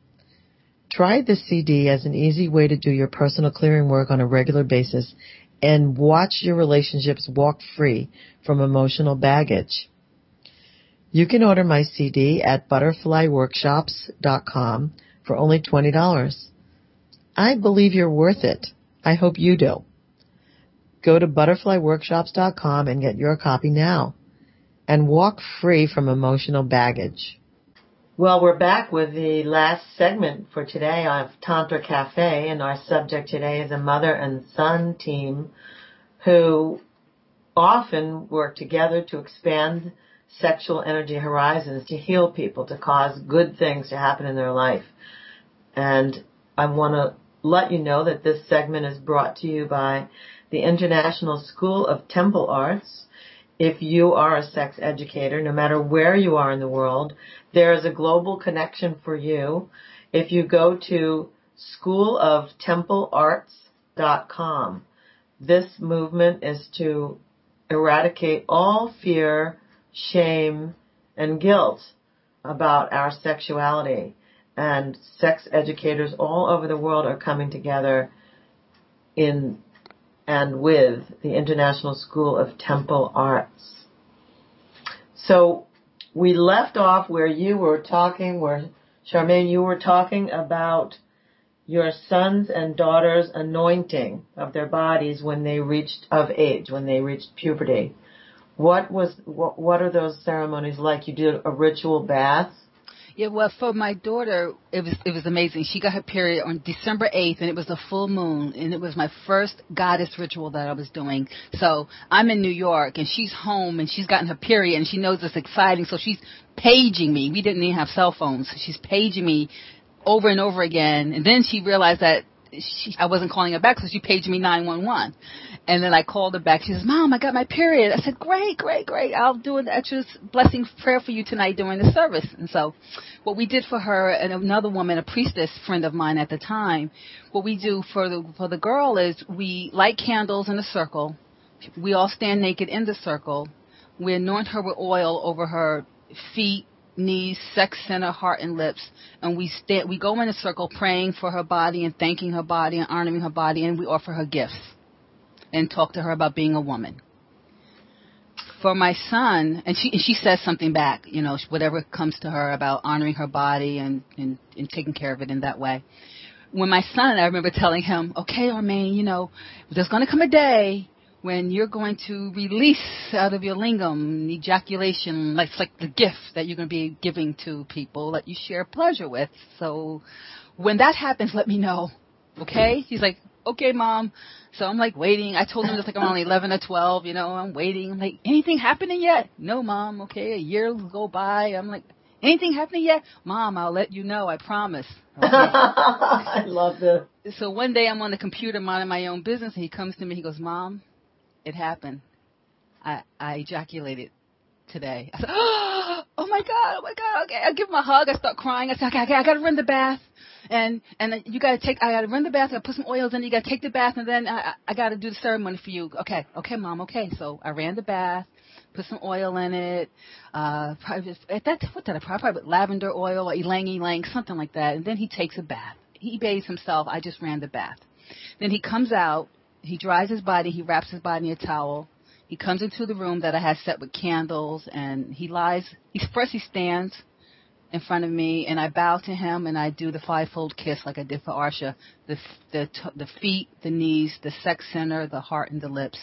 Try the CD as an easy way to do your personal clearing work on a regular basis and watch your relationships walk free from emotional baggage. You can order my CD at butterflyworkshops.com for only $20. I believe you're worth it. I hope you do. Go to butterflyworkshops.com and get your copy now and walk free from emotional baggage. Well, we're back with the last segment for today of Tantra Cafe and our subject today is a mother and son team who often work together to expand sexual energy horizons to heal people, to cause good things to happen in their life. And I want to let you know that this segment is brought to you by the International School of Temple Arts. If you are a sex educator, no matter where you are in the world, there is a global connection for you. If you go to schooloftemplearts.com, this movement is to eradicate all fear, shame, and guilt about our sexuality. And sex educators all over the world are coming together in and with the International School of Temple Arts. So we left off where you were talking, where Charmaine, you were talking about your sons and daughters anointing of their bodies when they reached of age, when they reached puberty. What was what, what are those ceremonies like? You did a ritual bath. Yeah, well, for my daughter, it was it was amazing. She got her period on December eighth, and it was a full moon, and it was my first goddess ritual that I was doing. So I'm in New York, and she's home, and she's gotten her period, and she knows it's exciting, so she's paging me. We didn't even have cell phones. She's paging me over and over again, and then she realized that she, I wasn't calling her back, so she paged me 911. And then I called her back. She says, Mom, I got my period. I said, Great, great, great. I'll do an extra blessing prayer for you tonight during the service. And so what we did for her and another woman, a priestess friend of mine at the time, what we do for the, for the girl is we light candles in a circle. We all stand naked in the circle. We anoint her with oil over her feet, knees, sex center, heart, and lips, and we stand. We go in a circle praying for her body and thanking her body and honoring her body, and we offer her gifts and talk to her about being a woman. For my son, and she and she says something back, you know, whatever comes to her about honoring her body and and, and taking care of it in that way. When my son, I remember telling him, "Okay, Armane, you know, there's going to come a day when you're going to release out of your lingam ejaculation, like it's like the gift that you're going to be giving to people that you share pleasure with. So when that happens, let me know. Okay? He's like, okay, mom. So I'm like waiting. I told him it's like I'm only 11 or 12, you know, I'm waiting. I'm like, anything happening yet? No, mom. Okay. A year will go by. I'm like, anything happening yet? Mom, I'll let you know. I promise. Okay. I love this. So one day I'm on the computer minding my own business and he comes to me. He goes, mom, it happened. I, I ejaculated today. I said, oh my god, oh my god. Okay, I give him a hug. I start crying. I said, okay, okay I gotta run the bath, and and you gotta take. I gotta run the bath. I put some oils in. It, you gotta take the bath, and then I I gotta do the ceremony for you. Okay, okay, mom. Okay, so I ran the bath. Put some oil in it. Uh, probably at that what did I probably put lavender oil or ylang ylang something like that. And then he takes a bath. He bathes himself. I just ran the bath. Then he comes out he dries his body, he wraps his body in a towel. He comes into the room that I had set with candles, and he lies. He first he stands in front of me, and I bow to him, and I do the fivefold kiss like I did for Arsha: the the the feet, the knees, the sex center, the heart, and the lips.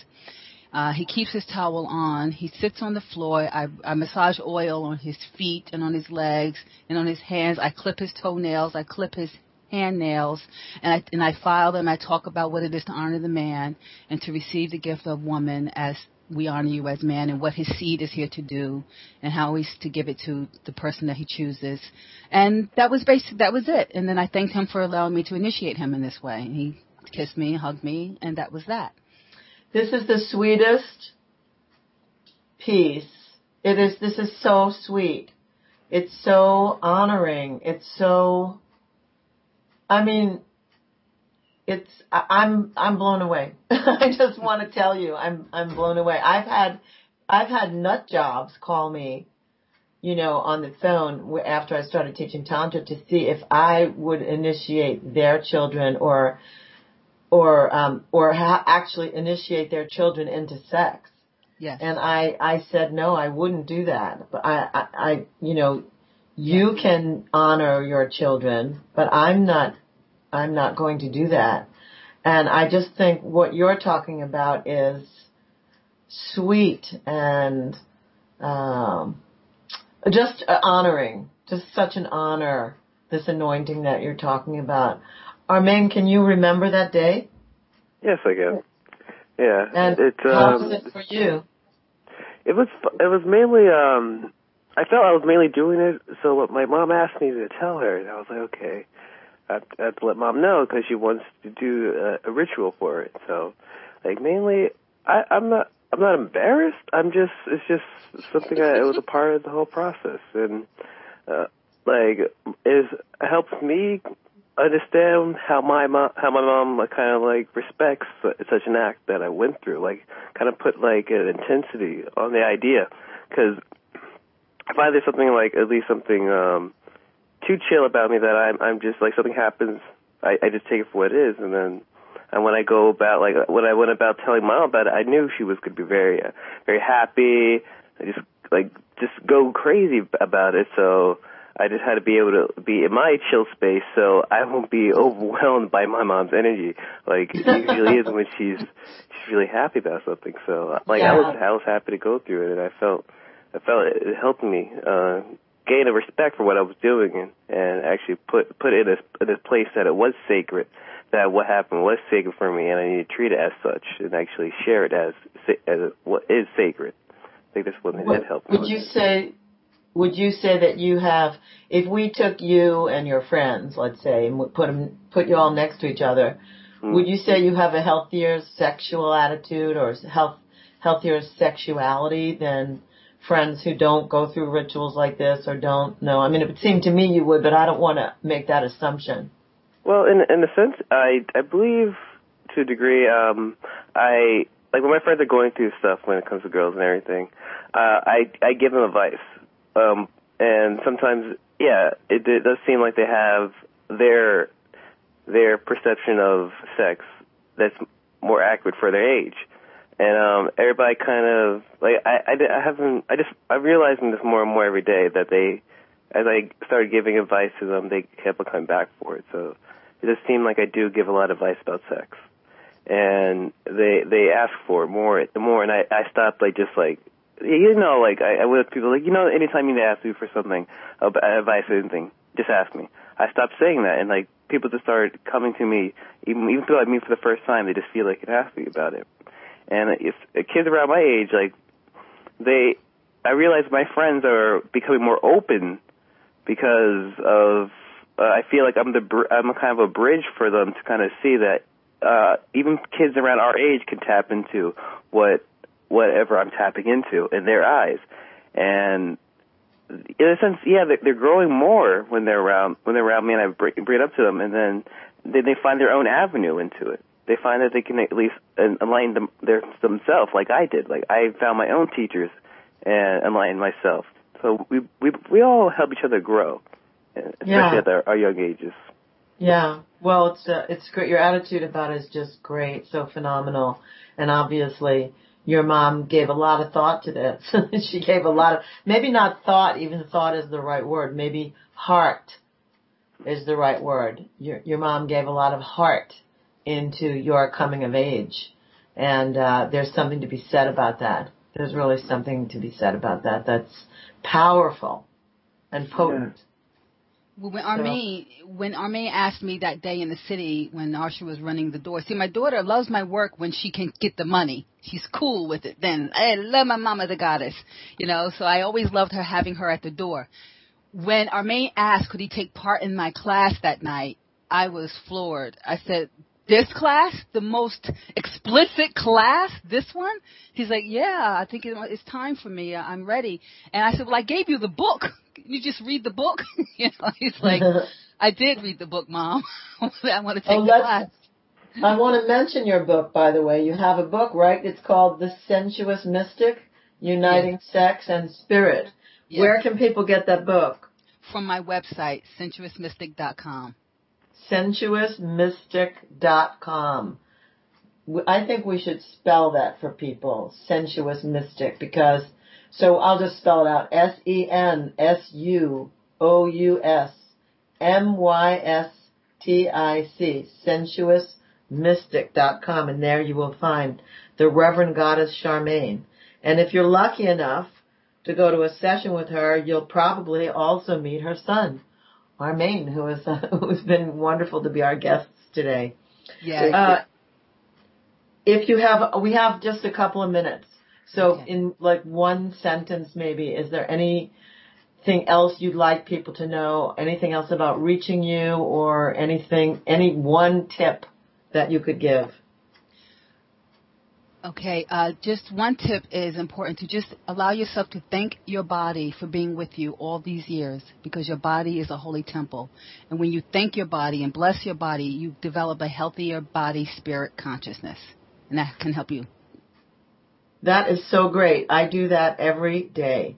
Uh, he keeps his towel on. He sits on the floor. I, I massage oil on his feet and on his legs and on his hands. I clip his toenails. I clip his hand nails, and I, and I file them. I talk about what it is to honor the man and to receive the gift of woman as we honor you as man and what his seed is here to do and how he's to give it to the person that he chooses. And that was basic, that was it. And then I thanked him for allowing me to initiate him in this way. And he kissed me, hugged me, and that was that. This is the sweetest piece. It is, this is so sweet. It's so honoring. It's so I mean, it's I'm I'm blown away. I just want to tell you, I'm I'm blown away. I've had I've had nut jobs call me, you know, on the phone after I started teaching tantra to see if I would initiate their children or or um or ha- actually initiate their children into sex. Yes. And I I said no, I wouldn't do that. But I I, I you know you can honor your children, but I'm not, I'm not going to do that. And I just think what you're talking about is sweet and, um, just honoring, just such an honor, this anointing that you're talking about. Armane, can you remember that day? Yes, I can. Yeah. And it, um, how was it for you? It was, it was mainly, um, I felt I was mainly doing it. So what my mom asked me to tell her, and I was like, okay. I have, I have to let mom know because she wants to do a, a ritual for it. So, like mainly, I, I'm not. I'm not embarrassed. I'm just. It's just something. that it was a part of the whole process, and uh, like it helps me understand how my mom, how my mom kind of like respects such an act that I went through. Like, kind of put like an intensity on the idea, because I find there's something like at least something um too chill about me that I'm I'm just like something happens, I, I just take it for what it is, and then and when I go about like when I went about telling mom about it, I knew she was going to be very uh, very happy. I just like just go crazy about it. So I just had to be able to be in my chill space, so I won't be overwhelmed by my mom's energy, like it usually is when she's she's really happy about something. So like yeah. I was I was happy to go through it, and I felt I felt it, it helped me uh, gain a respect for what I was doing and, and actually put put it in a, in a place that it was sacred, that what happened was sacred for me, and I need to treat it as such and actually share it as as what is sacred. I think that's what, what that helped. Would you say? Would you say that you have, if we took you and your friends, let's say, and put them, put you all next to each other, mm-hmm. would you say you have a healthier sexual attitude or health, healthier sexuality than friends who don't go through rituals like this or don't know? I mean, it would seem to me you would, but I don't want to make that assumption. Well, in in a sense, I I believe to a degree, um, I like when my friends are going through stuff when it comes to girls and everything, uh, I I give them advice. Um, and sometimes, yeah, it, it does seem like they have their their perception of sex that's more accurate for their age. And um everybody kind of like I, I I haven't I just I'm realizing this more and more every day that they as I started giving advice to them they kept coming back for it. So it just seemed like I do give a lot of advice about sex. And they they ask for more the more and I I stopped like just like you know like I, I with people like you know anytime you need to ask me for something advice or anything just ask me. I stopped saying that and like people just started coming to me, even even people I meet for the first time, they just feel like they can ask me about it. And if kids around my age, like they, I realize my friends are becoming more open because of. Uh, I feel like I'm the br- I'm kind of a bridge for them to kind of see that uh, even kids around our age can tap into what whatever I'm tapping into in their eyes, and in a sense, yeah, they're growing more when they're around when they're around me, and I bring, bring it up to them, and then they, they find their own avenue into it. They find that they can at least align them their, themselves, like I did. Like I found my own teachers and aligned myself. So we we we all help each other grow, especially yeah. at our, our young ages. Yeah, well, it's uh, it's great. Your attitude about it is just great, so phenomenal, and obviously your mom gave a lot of thought to this. she gave a lot of, maybe not thought, even thought is the right word, maybe heart is the right word. Your, your mom gave a lot of heart into your coming of age. And, uh, there's something to be said about that. There's really something to be said about that. That's powerful and potent. Yeah. When Armee, when Armee asked me that day in the city when Arsha was running the door, see, my daughter loves my work when she can get the money. She's cool with it. Then I love my mama, the goddess, you know. So I always loved her having her at the door. When Armee asked, could he take part in my class that night, I was floored. I said, this class, the most explicit class, this one? He's like, yeah, I think it's time for me. I'm ready. And I said, well, I gave you the book. Can you just read the book? you know, he's like, I did read the book, mom. I want to take oh, the class. I want to mention your book, by the way. You have a book, right? It's called The Sensuous Mystic, Uniting yes. Sex and Spirit. Yes. Where can people get that book? From my website, sensuousmystic.com. Sensuousmystic.com. I think we should spell that for people, sensuous mystic, because so I'll just spell it out. S E N S U O U S M Y S T I C. Sensuousmystic.com. And there you will find the Reverend Goddess Charmaine. And if you're lucky enough to go to a session with her, you'll probably also meet her son, Armane, who is uh, who's been wonderful to be our guests today. Yeah. Uh, if you have, we have just a couple of minutes. So okay. in like one sentence maybe, is there anything else you'd like people to know? Anything else about reaching you or anything, any one tip that you could give? Okay, uh, just one tip is important to just allow yourself to thank your body for being with you all these years because your body is a holy temple. And when you thank your body and bless your body, you develop a healthier body spirit consciousness. And that can help you that is so great. I do that every day.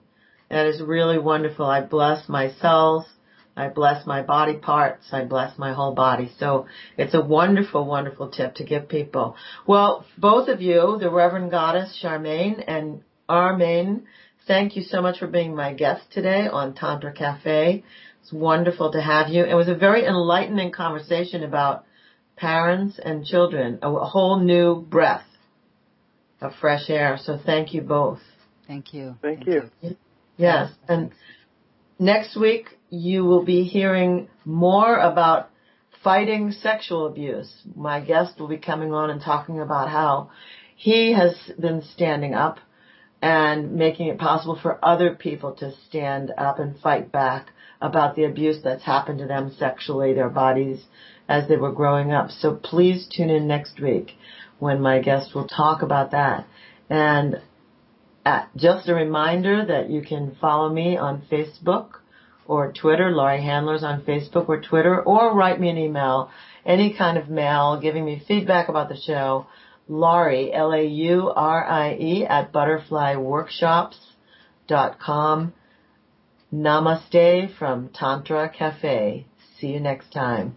That is really wonderful. I bless my cells. I bless my body parts. I bless my whole body. So it's a wonderful, wonderful tip to give people. Well, both of you, the Reverend Goddess Charmaine and Armane, thank you so much for being my guest today on Tantra Cafe. It's wonderful to have you. It was a very enlightening conversation about parents and children, a whole new breath of fresh air. So thank you both. Thank you. Thank, thank you. you. Yes. And next week you will be hearing more about fighting sexual abuse. My guest will be coming on and talking about how he has been standing up and making it possible for other people to stand up and fight back about the abuse that's happened to them sexually, their bodies, as they were growing up. So please tune in next week when my guest will talk about that. And uh, just a reminder that you can follow me on Facebook or Twitter. Laurie Handler's on Facebook or Twitter, or write me an email, any kind of mail giving me feedback about the show. Laurie, L-A-U-R-I-E at butterflyworkshops.com. Namaste from Tantra Cafe. See you next time.